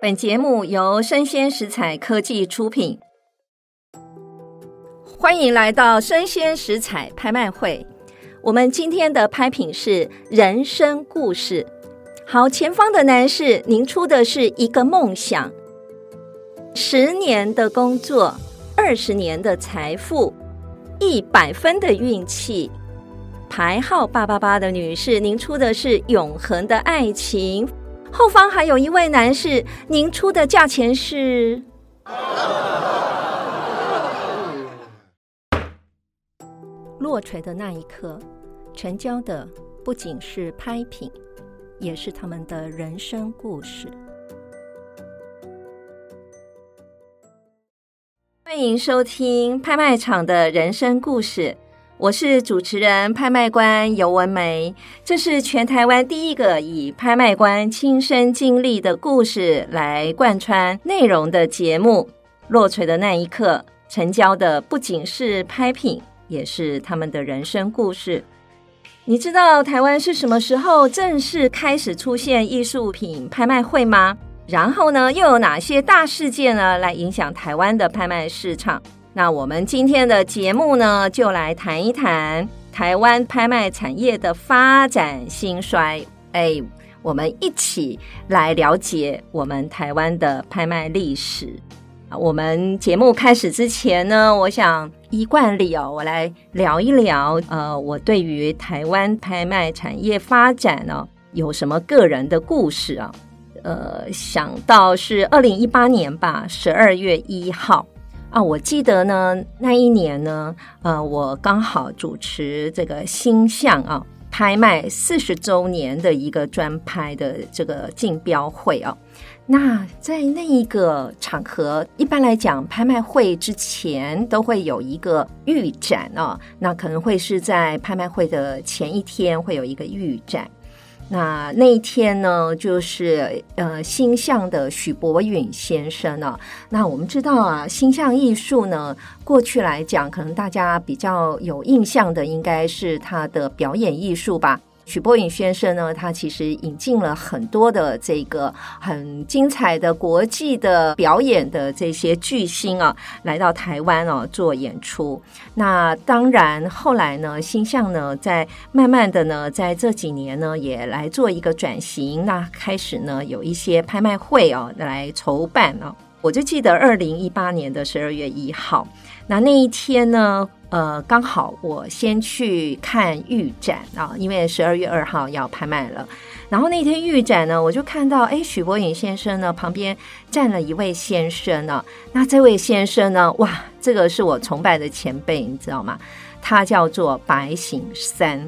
本节目由生鲜食材科技出品，欢迎来到生鲜食材拍卖会。我们今天的拍品是人生故事。好，前方的男士，您出的是一个梦想，十年的工作，二十年的财富，一百分的运气。牌号八八八的女士，您出的是永恒的爱情。后方还有一位男士，您出的价钱是？落锤的那一刻，成交的不仅是拍品，也是他们的人生故事。欢迎收听拍卖场的人生故事。我是主持人、拍卖官游文梅，这是全台湾第一个以拍卖官亲身经历的故事来贯穿内容的节目。落槌的那一刻，成交的不仅是拍品，也是他们的人生故事。你知道台湾是什么时候正式开始出现艺术品拍卖会吗？然后呢，又有哪些大事件呢，来影响台湾的拍卖市场？那我们今天的节目呢，就来谈一谈台湾拍卖产业的发展兴衰。哎，我们一起来了解我们台湾的拍卖历史。我们节目开始之前呢，我想依惯例哦，我来聊一聊，呃，我对于台湾拍卖产业发展呢，有什么个人的故事啊？呃，想到是二零一八年吧，十二月一号。啊，我记得呢，那一年呢，呃，我刚好主持这个星象啊拍卖四十周年的一个专拍的这个竞标会啊。那在那一个场合，一般来讲，拍卖会之前都会有一个预展啊，那可能会是在拍卖会的前一天会有一个预展。那那一天呢，就是呃，星象的许博允先生呢。那我们知道啊，星象艺术呢，过去来讲，可能大家比较有印象的，应该是他的表演艺术吧。许伯允先生呢，他其实引进了很多的这个很精彩的国际的表演的这些巨星啊，来到台湾哦、啊、做演出。那当然后来呢，星象呢在慢慢的呢，在这几年呢也来做一个转型。那开始呢有一些拍卖会哦、啊、来筹办哦、啊。我就记得二零一八年的十二月一号，那那一天呢。呃，刚好我先去看预展啊，因为十二月二号要拍卖了。然后那天预展呢，我就看到，哎，许伯颖先生呢旁边站了一位先生呢。那这位先生呢，哇，这个是我崇拜的前辈，你知道吗？他叫做白醒三。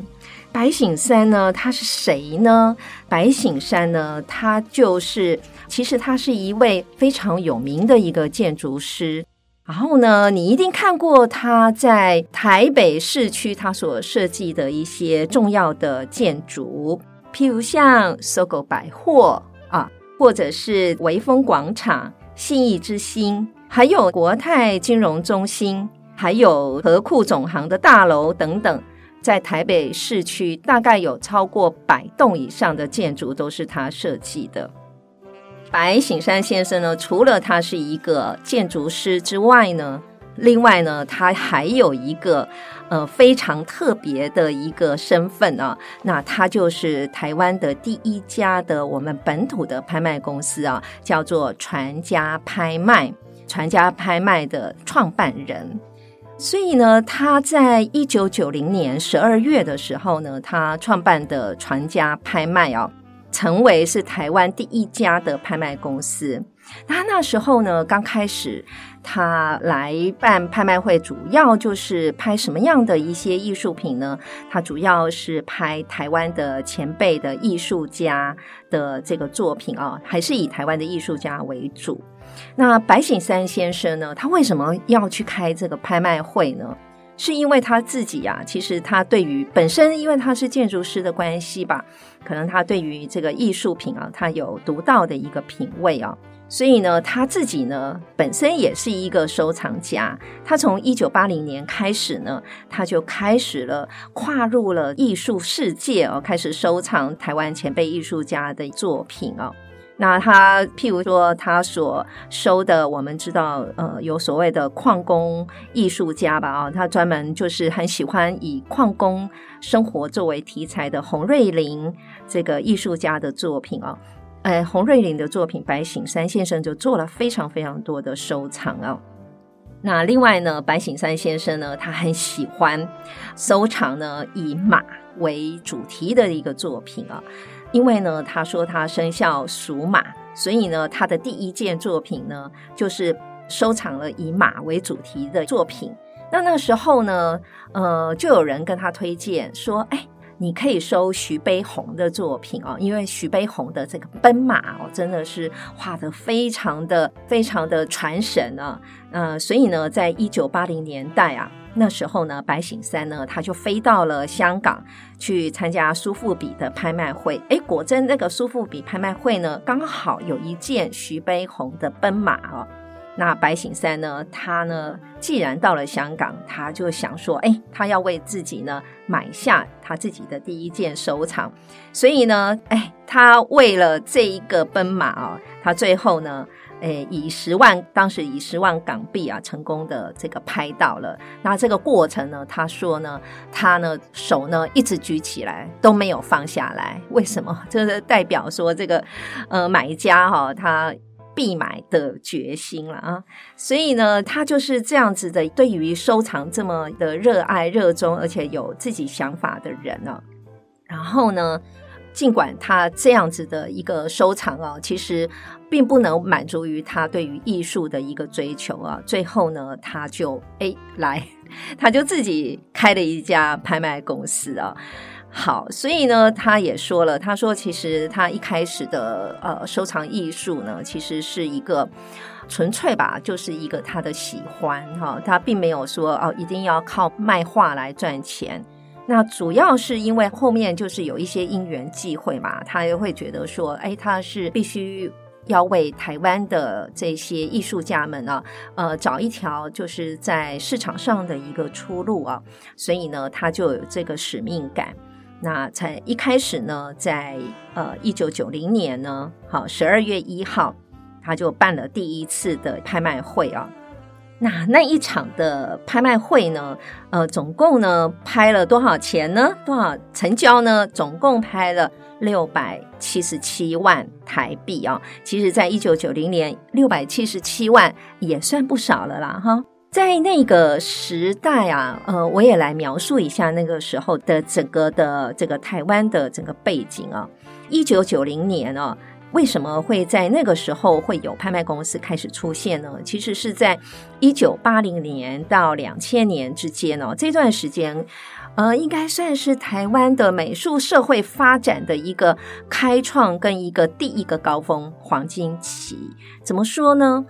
白醒三呢，他是谁呢？白醒山呢，他就是，其实他是一位非常有名的一个建筑师。然后呢，你一定看过他在台北市区他所设计的一些重要的建筑，譬如像搜狗百货啊，或者是微风广场、信义之星，还有国泰金融中心，还有和库总行的大楼等等，在台北市区大概有超过百栋以上的建筑都是他设计的。白醒山先生呢，除了他是一个建筑师之外呢，另外呢，他还有一个呃非常特别的一个身份啊，那他就是台湾的第一家的我们本土的拍卖公司啊，叫做传家拍卖，传家拍卖的创办人。所以呢，他在一九九零年十二月的时候呢，他创办的传家拍卖啊。成为是台湾第一家的拍卖公司。那那时候呢，刚开始他来办拍卖会，主要就是拍什么样的一些艺术品呢？他主要是拍台湾的前辈的艺术家的这个作品啊，还是以台湾的艺术家为主。那白省三先生呢，他为什么要去开这个拍卖会呢？是因为他自己呀、啊，其实他对于本身，因为他是建筑师的关系吧，可能他对于这个艺术品啊，他有独到的一个品味啊，所以呢，他自己呢本身也是一个收藏家。他从一九八零年开始呢，他就开始了跨入了艺术世界哦、啊，开始收藏台湾前辈艺术家的作品啊。那他譬如说，他所收的，我们知道，呃，有所谓的矿工艺术家吧，啊，他专门就是很喜欢以矿工生活作为题材的洪瑞麟这个艺术家的作品啊，呃，洪瑞麟的作品，白省山先生就做了非常非常多的收藏啊。那另外呢，白省山先生呢，他很喜欢收藏呢以马为主题的一个作品啊。因为呢，他说他生肖属马，所以呢，他的第一件作品呢，就是收藏了以马为主题的作品。那那时候呢，呃，就有人跟他推荐说：“哎，你可以收徐悲鸿的作品哦，因为徐悲鸿的这个奔马哦，真的是画得非常的、非常的传神啊。”呃，所以呢，在一九八零年代啊。那时候呢，白省山呢，他就飞到了香港去参加苏富比的拍卖会。诶，果真那个苏富比拍卖会呢，刚好有一件徐悲鸿的奔马哦。那白省山呢，他呢，既然到了香港，他就想说，诶，他要为自己呢买下他自己的第一件收藏。所以呢，诶，他为了这一个奔马啊，他最后呢。诶，以十万，当时以十万港币啊，成功的这个拍到了。那这个过程呢，他说呢，他呢手呢一直举起来都没有放下来。为什么？这是代表说这个呃买家哈、哦，他必买的决心了啊。所以呢，他就是这样子的，对于收藏这么的热爱、热衷，而且有自己想法的人呢、啊。然后呢，尽管他这样子的一个收藏啊，其实。并不能满足于他对于艺术的一个追求啊，最后呢，他就哎来，他就自己开了一家拍卖公司啊。好，所以呢，他也说了，他说其实他一开始的呃收藏艺术呢，其实是一个纯粹吧，就是一个他的喜欢哈，他并没有说哦一定要靠卖画来赚钱。那主要是因为后面就是有一些因缘际会嘛，他也会觉得说，哎，他是必须。要为台湾的这些艺术家们呢，呃，找一条就是在市场上的一个出路啊，所以呢，他就有这个使命感。那才一开始呢，在呃一九九零年呢，好十二月一号，他就办了第一次的拍卖会啊。那那一场的拍卖会呢，呃，总共呢拍了多少钱呢？多少成交呢？总共拍了。六百七十七万台币啊，其实，在一九九零年，六百七十七万也算不少了啦，哈。在那个时代啊，呃，我也来描述一下那个时候的整个的这个台湾的整个背景啊。一九九零年啊，为什么会在那个时候会有拍卖公司开始出现呢？其实是在一九八零年到两千年之间哦，这段时间。呃，应该算是台湾的美术社会发展的一个开创跟一个第一个高峰黄金期。怎么说呢？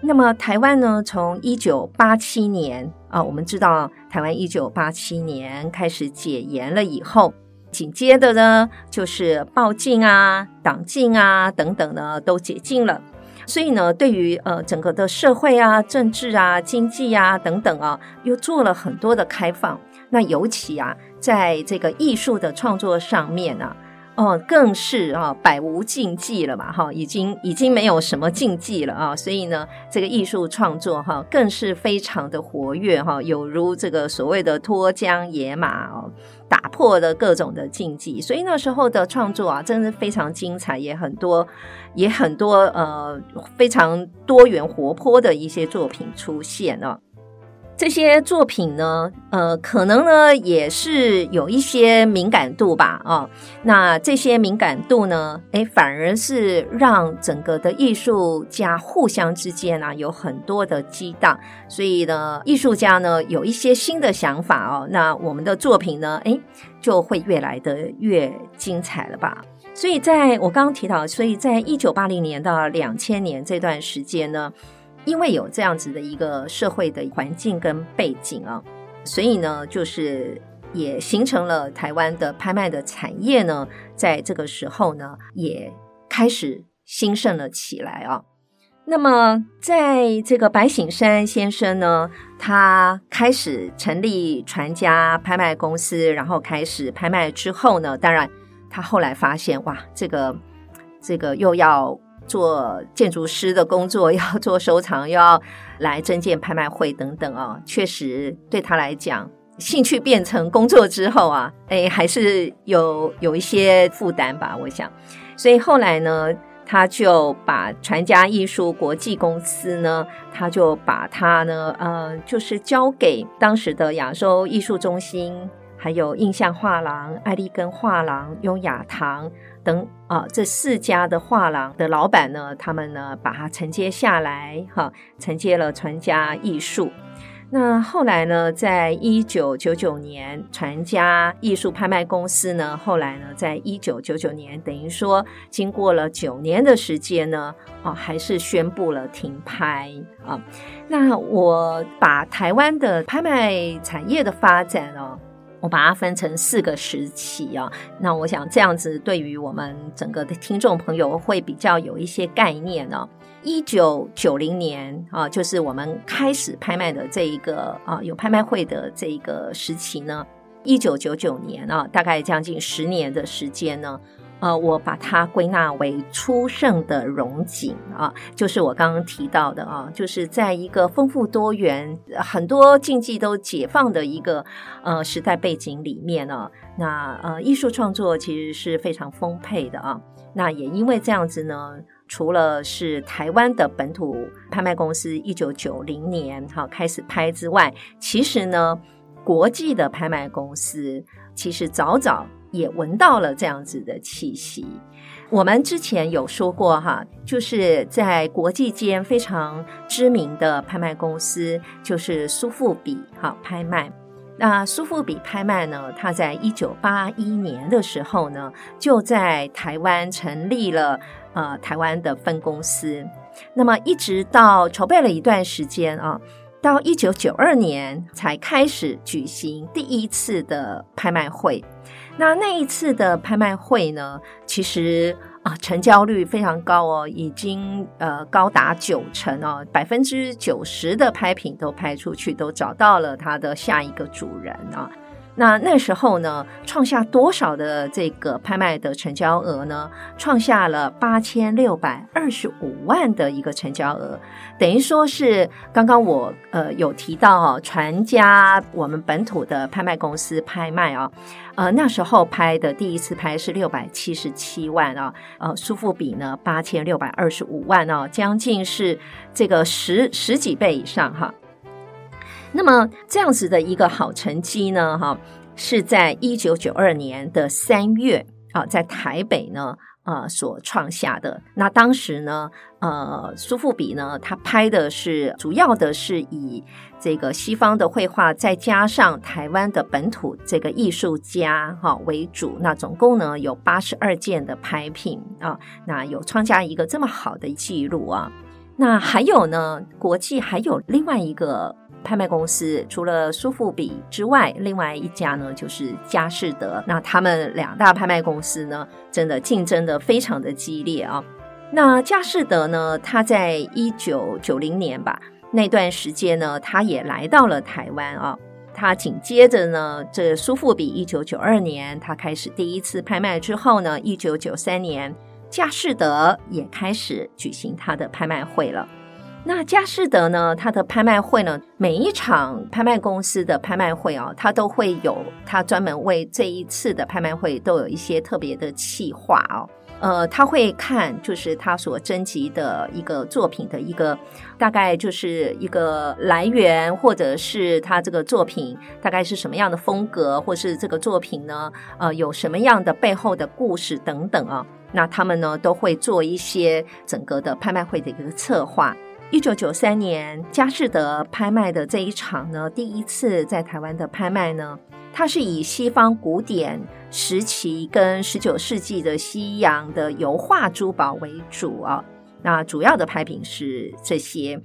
那么台湾呢，从一九八七年啊，我们知道台湾一九八七年开始解严了以后，紧接着呢就是报禁啊、党禁啊等等呢都解禁了，所以呢，对于呃整个的社会啊、政治啊、经济啊等等啊，又做了很多的开放。那尤其啊，在这个艺术的创作上面呢，哦，更是啊，百无禁忌了嘛，哈，已经已经没有什么禁忌了啊，所以呢，这个艺术创作哈，更是非常的活跃哈，有如这个所谓的脱缰野马哦，打破了各种的禁忌，所以那时候的创作啊，真的非常精彩，也很多，也很多呃，非常多元活泼的一些作品出现了。这些作品呢，呃，可能呢也是有一些敏感度吧，啊、哦，那这些敏感度呢，诶，反而是让整个的艺术家互相之间呢、啊、有很多的激荡，所以呢，艺术家呢有一些新的想法哦，那我们的作品呢，诶，就会越来的越精彩了吧。所以在我刚刚提到，所以在一九八零年到两千年这段时间呢。因为有这样子的一个社会的环境跟背景啊，所以呢，就是也形成了台湾的拍卖的产业呢，在这个时候呢，也开始兴盛了起来啊。那么，在这个白省山先生呢，他开始成立传家拍卖公司，然后开始拍卖之后呢，当然他后来发现，哇，这个这个又要。做建筑师的工作，要做收藏，又要来增建拍卖会等等啊，确实对他来讲，兴趣变成工作之后啊，哎，还是有有一些负担吧，我想。所以后来呢，他就把传家艺术国际公司呢，他就把它呢，呃，就是交给当时的亚洲艺术中心，还有印象画廊、艾利根画廊、雍雅堂等啊，这四家的画廊的老板呢，他们呢，把它承接下来，哈，承接了传家艺术。那后来呢，在一九九九年，传家艺术拍卖公司呢，后来呢，在一九九九年，等于说经过了九年的时间呢，哦，还是宣布了停拍啊。那我把台湾的拍卖产业的发展哦，我把它分成四个时期啊。那我想这样子，对于我们整个的听众朋友会比较有一些概念呢。一九九零年啊，就是我们开始拍卖的这一个啊，有拍卖会的这一个时期呢。一九九九年啊，大概将近十年的时间呢，呃，我把它归纳为初盛的荣景啊，就是我刚刚提到的啊，就是在一个丰富多元、很多禁忌都解放的一个呃时代背景里面呢，那呃艺术创作其实是非常丰沛的啊。那也因为这样子呢。除了是台湾的本土拍卖公司一九九零年哈开始拍之外，其实呢，国际的拍卖公司其实早早也闻到了这样子的气息。我们之前有说过哈，就是在国际间非常知名的拍卖公司，就是苏富比哈拍卖。那苏富比拍卖呢，它在一九八一年的时候呢，就在台湾成立了。呃，台湾的分公司，那么一直到筹备了一段时间啊，到一九九二年才开始举行第一次的拍卖会。那那一次的拍卖会呢，其实啊，成交率非常高哦，已经呃高达九成哦，百分之九十的拍品都拍出去，都找到了它的下一个主人啊。那那时候呢，创下多少的这个拍卖的成交额呢？创下了八千六百二十五万的一个成交额，等于说是刚刚我呃有提到，传家我们本土的拍卖公司拍卖哦，呃那时候拍的第一次拍是六百七十七万啊，呃苏富比呢八千六百二十五万哦，将近是这个十十几倍以上哈。那么这样子的一个好成绩呢，哈，是在一九九二年的三月啊，在台北呢，呃，所创下的。那当时呢，呃，苏富比呢，他拍的是主要的是以这个西方的绘画，再加上台湾的本土这个艺术家哈为主。那总共呢有八十二件的拍品啊，那有创下一个这么好的记录啊。那还有呢，国际还有另外一个。拍卖公司除了苏富比之外，另外一家呢就是佳士得。那他们两大拍卖公司呢，真的竞争的非常的激烈啊。那佳士得呢，他在一九九零年吧，那段时间呢，他也来到了台湾啊。他紧接着呢，这苏富比一九九二年他开始第一次拍卖之后呢，一九九三年佳士得也开始举行他的拍卖会了。那佳士得呢，它的拍卖会呢，每一场拍卖公司的拍卖会啊，它都会有它专门为这一次的拍卖会都有一些特别的企划哦。呃，他会看就是他所征集的一个作品的一个大概就是一个来源，或者是他这个作品大概是什么样的风格，或是这个作品呢，呃，有什么样的背后的故事等等啊。那他们呢都会做一些整个的拍卖会的一个策划。一九九三年，佳士得拍卖的这一场呢，第一次在台湾的拍卖呢，它是以西方古典时期跟十九世纪的西洋的油画珠宝为主啊。那主要的拍品是这些，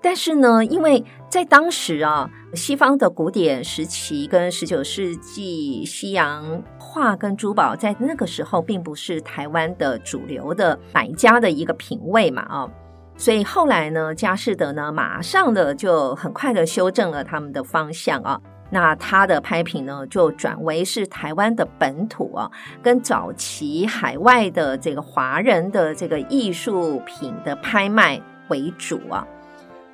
但是呢，因为在当时啊，西方的古典时期跟十九世纪西洋画跟珠宝，在那个时候并不是台湾的主流的买家的一个品味嘛啊。所以后来呢，佳士得呢，马上的就很快的修正了他们的方向啊。那他的拍品呢，就转为是台湾的本土啊，跟早期海外的这个华人的这个艺术品的拍卖为主啊。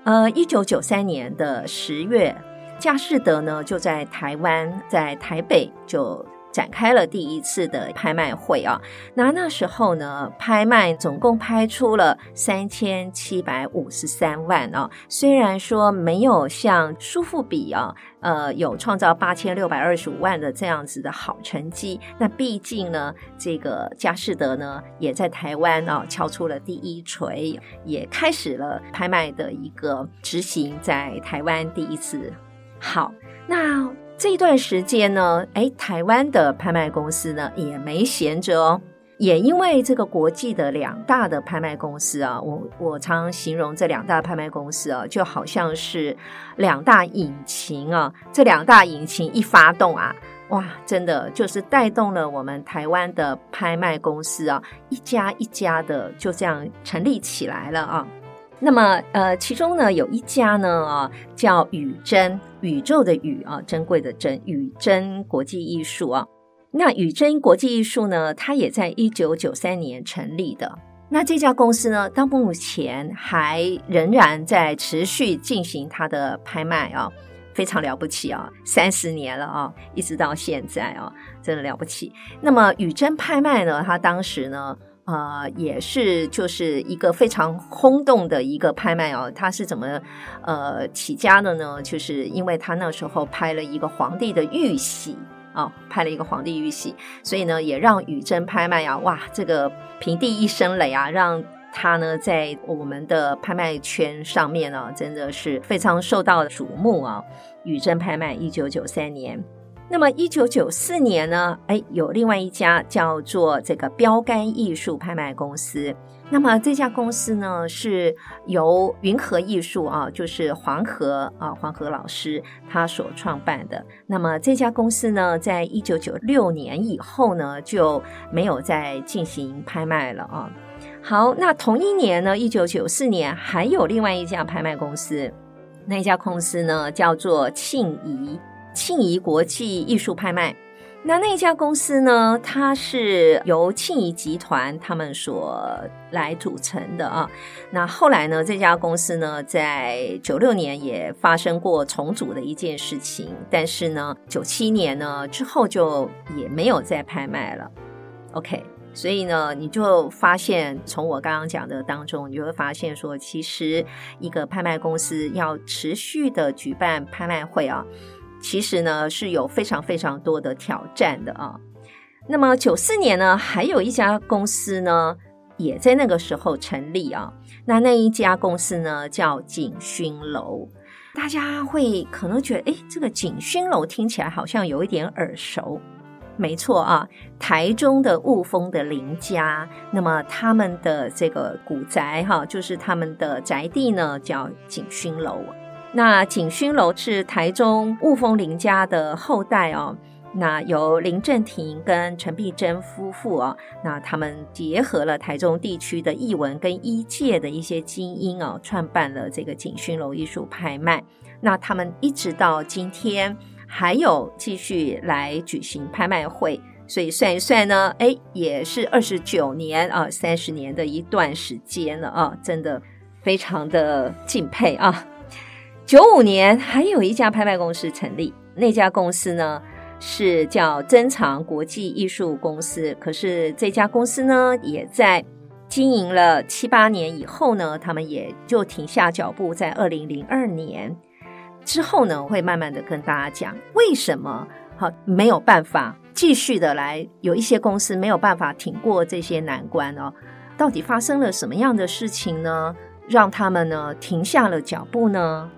呃，一九九三年的十月，佳士得呢就在台湾，在台北就。展开了第一次的拍卖会啊，那那时候呢，拍卖总共拍出了三千七百五十三万啊。虽然说没有像苏富比啊，呃，有创造八千六百二十五万的这样子的好成绩，那毕竟呢，这个佳士得呢也在台湾啊敲出了第一锤，也开始了拍卖的一个执行，在台湾第一次。好，那。这段时间呢，哎，台湾的拍卖公司呢也没闲着哦，也因为这个国际的两大的拍卖公司啊，我我常形容这两大拍卖公司啊，就好像是两大引擎啊，这两大引擎一发动啊，哇，真的就是带动了我们台湾的拍卖公司啊，一家一家的就这样成立起来了啊。那么，呃，其中呢有一家呢啊，叫宇珍，宇宙的宇啊，珍贵的珍，宇珍国际艺术啊。那宇珍国际艺术呢，它也在一九九三年成立的。那这家公司呢，到目前还仍然在持续进行它的拍卖啊，非常了不起啊，三十年了啊，一直到现在啊，真的了不起。那么宇珍拍卖呢，它当时呢。呃，也是就是一个非常轰动的一个拍卖哦。他是怎么呃起家的呢？就是因为他那时候拍了一个皇帝的玉玺啊，拍了一个皇帝玉玺，所以呢也让宇珍拍卖啊，哇，这个平地一声雷啊，让他呢在我们的拍卖圈上面呢，真的是非常受到瞩目啊。宇珍拍卖，一九九三年。那么，一九九四年呢，哎，有另外一家叫做这个标杆艺术拍卖公司。那么这家公司呢，是由云和艺术啊，就是黄河啊，黄河老师他所创办的。那么这家公司呢，在一九九六年以后呢，就没有再进行拍卖了啊。好，那同一年呢，一九九四年还有另外一家拍卖公司，那一家公司呢，叫做庆宜。庆宜国际艺术拍卖，那那家公司呢，它是由庆宜集团他们所来组成的啊。那后来呢，这家公司呢，在九六年也发生过重组的一件事情，但是呢，九七年呢之后就也没有再拍卖了。OK，所以呢，你就发现从我刚刚讲的当中，你就会发现说，其实一个拍卖公司要持续的举办拍卖会啊。其实呢，是有非常非常多的挑战的啊。那么九四年呢，还有一家公司呢，也在那个时候成立啊。那那一家公司呢，叫景勋楼。大家会可能觉得，哎，这个景勋楼听起来好像有一点耳熟。没错啊，台中的雾峰的林家，那么他们的这个古宅哈，就是他们的宅地呢，叫景勋楼。那景薰楼是台中雾峰林家的后代哦，那由林正廷跟陈碧珍夫妇哦，那他们结合了台中地区的艺文跟医界的一些精英哦，创办了这个景薰楼艺术拍卖。那他们一直到今天还有继续来举行拍卖会，所以算一算呢，哎，也是二十九年啊，三十年的一段时间了啊，真的非常的敬佩啊。九五年，还有一家拍卖公司成立，那家公司呢是叫珍藏国际艺术公司。可是这家公司呢，也在经营了七八年以后呢，他们也就停下脚步，在二零零二年之后呢，会慢慢的跟大家讲为什么好没有办法继续的来，有一些公司没有办法挺过这些难关哦，到底发生了什么样的事情呢？让他们呢停下了脚步呢？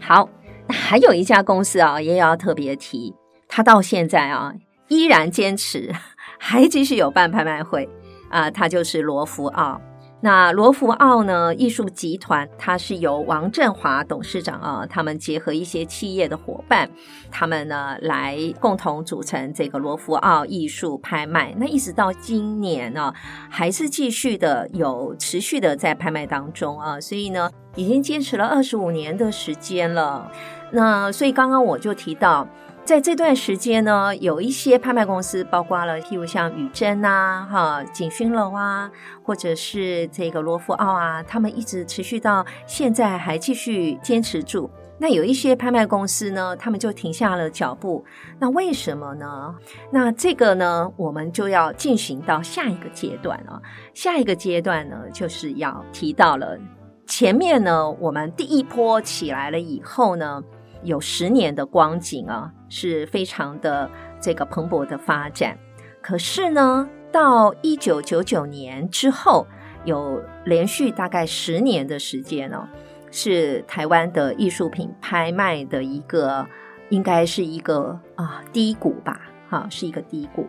好，还有一家公司啊，也要特别提，它到现在啊依然坚持，还继续有办拍卖会啊，它就是罗浮奥。那罗浮奥呢艺术集团，它是由王振华董事长啊，他们结合一些企业的伙伴，他们呢来共同组成这个罗浮奥艺术拍卖。那一直到今年呢，还是继续的有持续的在拍卖当中啊，所以呢，已经坚持了二十五年的时间了。那所以刚刚我就提到。在这段时间呢，有一些拍卖公司，包括了譬如像宇珍啊、哈景薰楼啊，或者是这个罗浮奥啊，他们一直持续到现在还继续坚持住。那有一些拍卖公司呢，他们就停下了脚步。那为什么呢？那这个呢，我们就要进行到下一个阶段啊。下一个阶段呢，就是要提到了前面呢，我们第一波起来了以后呢。有十年的光景啊，是非常的这个蓬勃的发展。可是呢，到一九九九年之后，有连续大概十年的时间哦，是台湾的艺术品拍卖的一个，应该是一个啊低谷吧，哈，是一个低谷。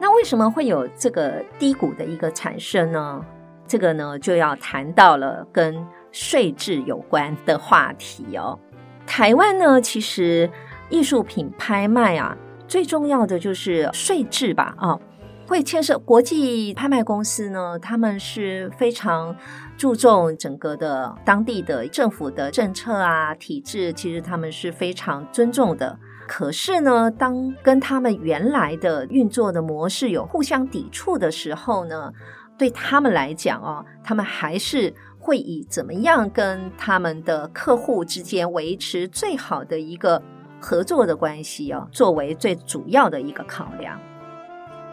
那为什么会有这个低谷的一个产生呢？这个呢，就要谈到了跟税制有关的话题哦。台湾呢，其实艺术品拍卖啊，最重要的就是税制吧，啊，会牵涉国际拍卖公司呢，他们是非常注重整个的当地的政府的政策啊、体制，其实他们是非常尊重的。可是呢，当跟他们原来的运作的模式有互相抵触的时候呢，对他们来讲哦，他们还是。会以怎么样跟他们的客户之间维持最好的一个合作的关系哦，作为最主要的一个考量。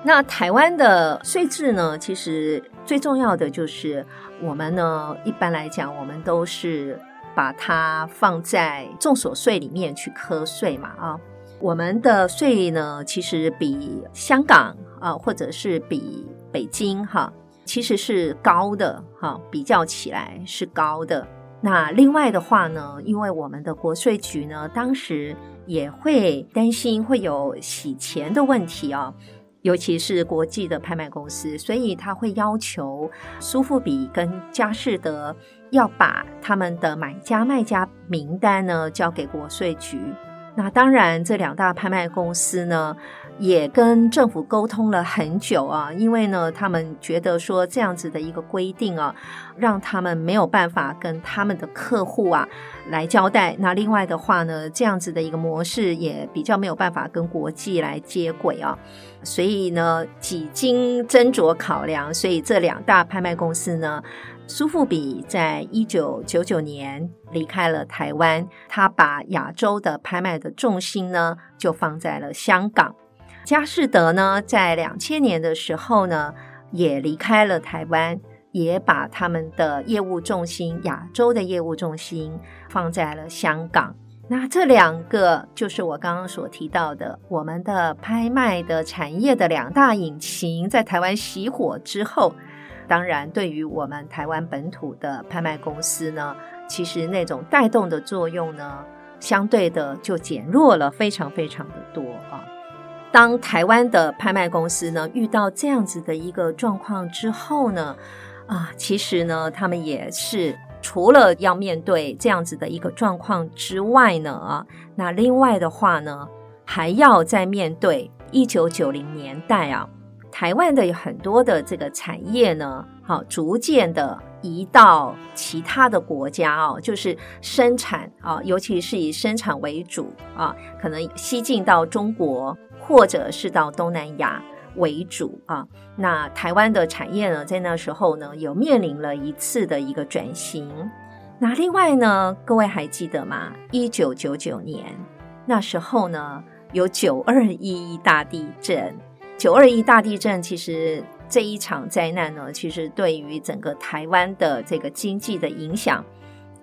那台湾的税制呢，其实最重要的就是我们呢，一般来讲，我们都是把它放在重所税里面去课税嘛啊。我们的税呢，其实比香港啊，或者是比北京哈。其实是高的哈，比较起来是高的。那另外的话呢，因为我们的国税局呢，当时也会担心会有洗钱的问题啊，尤其是国际的拍卖公司，所以他会要求苏富比跟佳士得要把他们的买家卖家名单呢交给国税局。那当然，这两大拍卖公司呢，也跟政府沟通了很久啊，因为呢，他们觉得说这样子的一个规定啊，让他们没有办法跟他们的客户啊来交代。那另外的话呢，这样子的一个模式也比较没有办法跟国际来接轨啊。所以呢，几经斟酌考量，所以这两大拍卖公司呢。苏富比在一九九九年离开了台湾，他把亚洲的拍卖的重心呢，就放在了香港。佳士得呢，在两千年的时候呢，也离开了台湾，也把他们的业务重心，亚洲的业务重心放在了香港。那这两个就是我刚刚所提到的，我们的拍卖的产业的两大引擎，在台湾熄火之后。当然，对于我们台湾本土的拍卖公司呢，其实那种带动的作用呢，相对的就减弱了非常非常的多啊。当台湾的拍卖公司呢遇到这样子的一个状况之后呢，啊，其实呢，他们也是除了要面对这样子的一个状况之外呢，啊，那另外的话呢，还要再面对一九九零年代啊。台湾的有很多的这个产业呢，好，逐渐的移到其他的国家哦，就是生产啊，尤其是以生产为主啊，可能西进到中国或者是到东南亚为主啊。那台湾的产业呢，在那时候呢，有面临了一次的一个转型。那另外呢，各位还记得吗？一九九九年那时候呢，有九二一大地震。九二一大地震，其实这一场灾难呢，其实对于整个台湾的这个经济的影响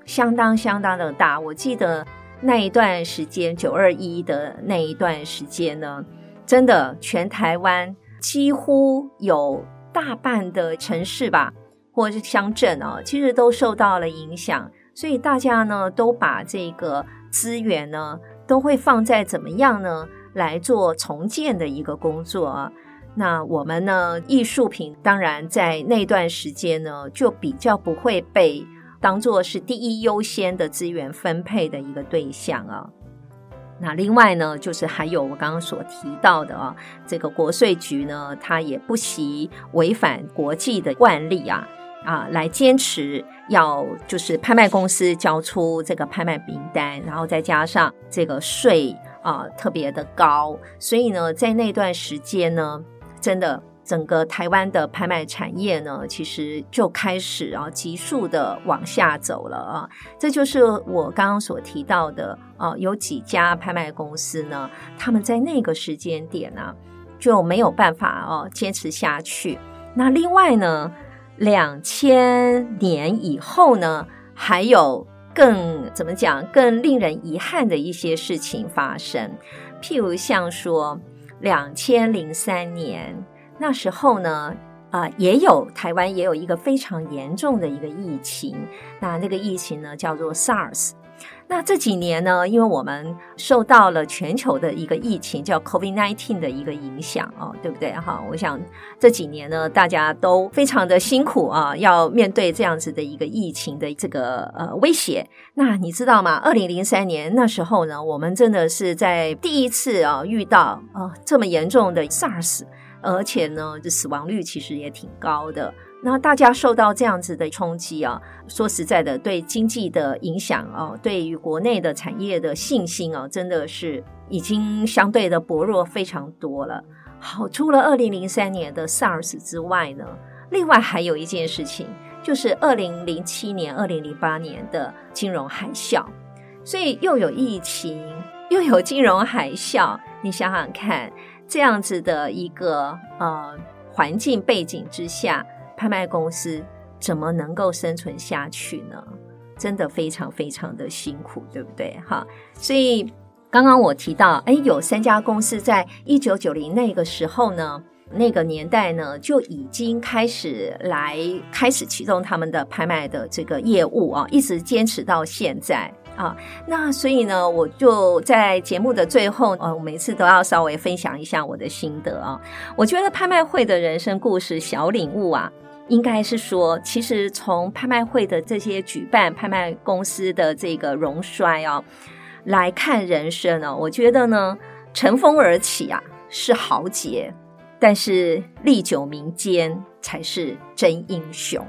相当相当的大。我记得那一段时间，九二一的那一段时间呢，真的全台湾几乎有大半的城市吧，或者是乡镇啊，其实都受到了影响。所以大家呢，都把这个资源呢，都会放在怎么样呢？来做重建的一个工作啊，那我们呢，艺术品当然在那段时间呢，就比较不会被当作是第一优先的资源分配的一个对象啊。那另外呢，就是还有我刚刚所提到的啊，这个国税局呢，它也不惜违反国际的惯例啊啊，来坚持要就是拍卖公司交出这个拍卖名单，然后再加上这个税啊特别的高，所以呢，在那段时间呢。真的，整个台湾的拍卖产业呢，其实就开始啊急速的往下走了啊。这就是我刚刚所提到的啊，有几家拍卖公司呢，他们在那个时间点呢，啊，就没有办法哦坚持下去。那另外呢，两千年以后呢，还有更怎么讲，更令人遗憾的一些事情发生，譬如像说。两千零三年那时候呢，啊、也有台湾也有一个非常严重的一个疫情，那那个疫情呢叫做 SARS。那这几年呢，因为我们受到了全球的一个疫情叫 COVID-19 的一个影响哦，对不对？哈，我想这几年呢，大家都非常的辛苦啊，要面对这样子的一个疫情的这个呃威胁。那你知道吗？二零零三年那时候呢，我们真的是在第一次啊遇到啊这么严重的 SARS，而且呢，这死亡率其实也挺高的。那大家受到这样子的冲击啊，说实在的，对经济的影响啊，对于国内的产业的信心啊，真的是已经相对的薄弱非常多了。好，除了二零零三年的 SARS 之外呢，另外还有一件事情，就是二零零七年、二零零八年的金融海啸，所以又有疫情，又有金融海啸，你想想看，这样子的一个呃环境背景之下。拍卖公司怎么能够生存下去呢？真的非常非常的辛苦，对不对？哈，所以刚刚我提到，哎，有三家公司在一九九零那个时候呢，那个年代呢，就已经开始来开始启动他们的拍卖的这个业务啊，一直坚持到现在啊。那所以呢，我就在节目的最后，呃，我每次都要稍微分享一下我的心得啊。我觉得拍卖会的人生故事小领悟啊。应该是说，其实从拍卖会的这些举办、拍卖公司的这个荣衰啊，来看人生啊，我觉得呢，乘风而起啊是豪杰，但是历久弥坚才是真英雄。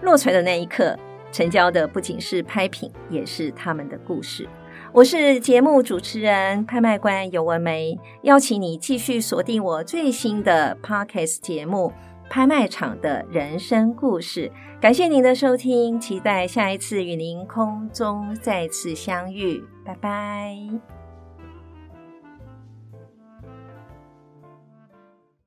落锤的那一刻，成交的不仅是拍品，也是他们的故事。我是节目主持人、拍卖官尤文梅，邀请你继续锁定我最新的 Podcast 节目。拍卖场的人生故事，感谢您的收听，期待下一次与您空中再次相遇，拜拜。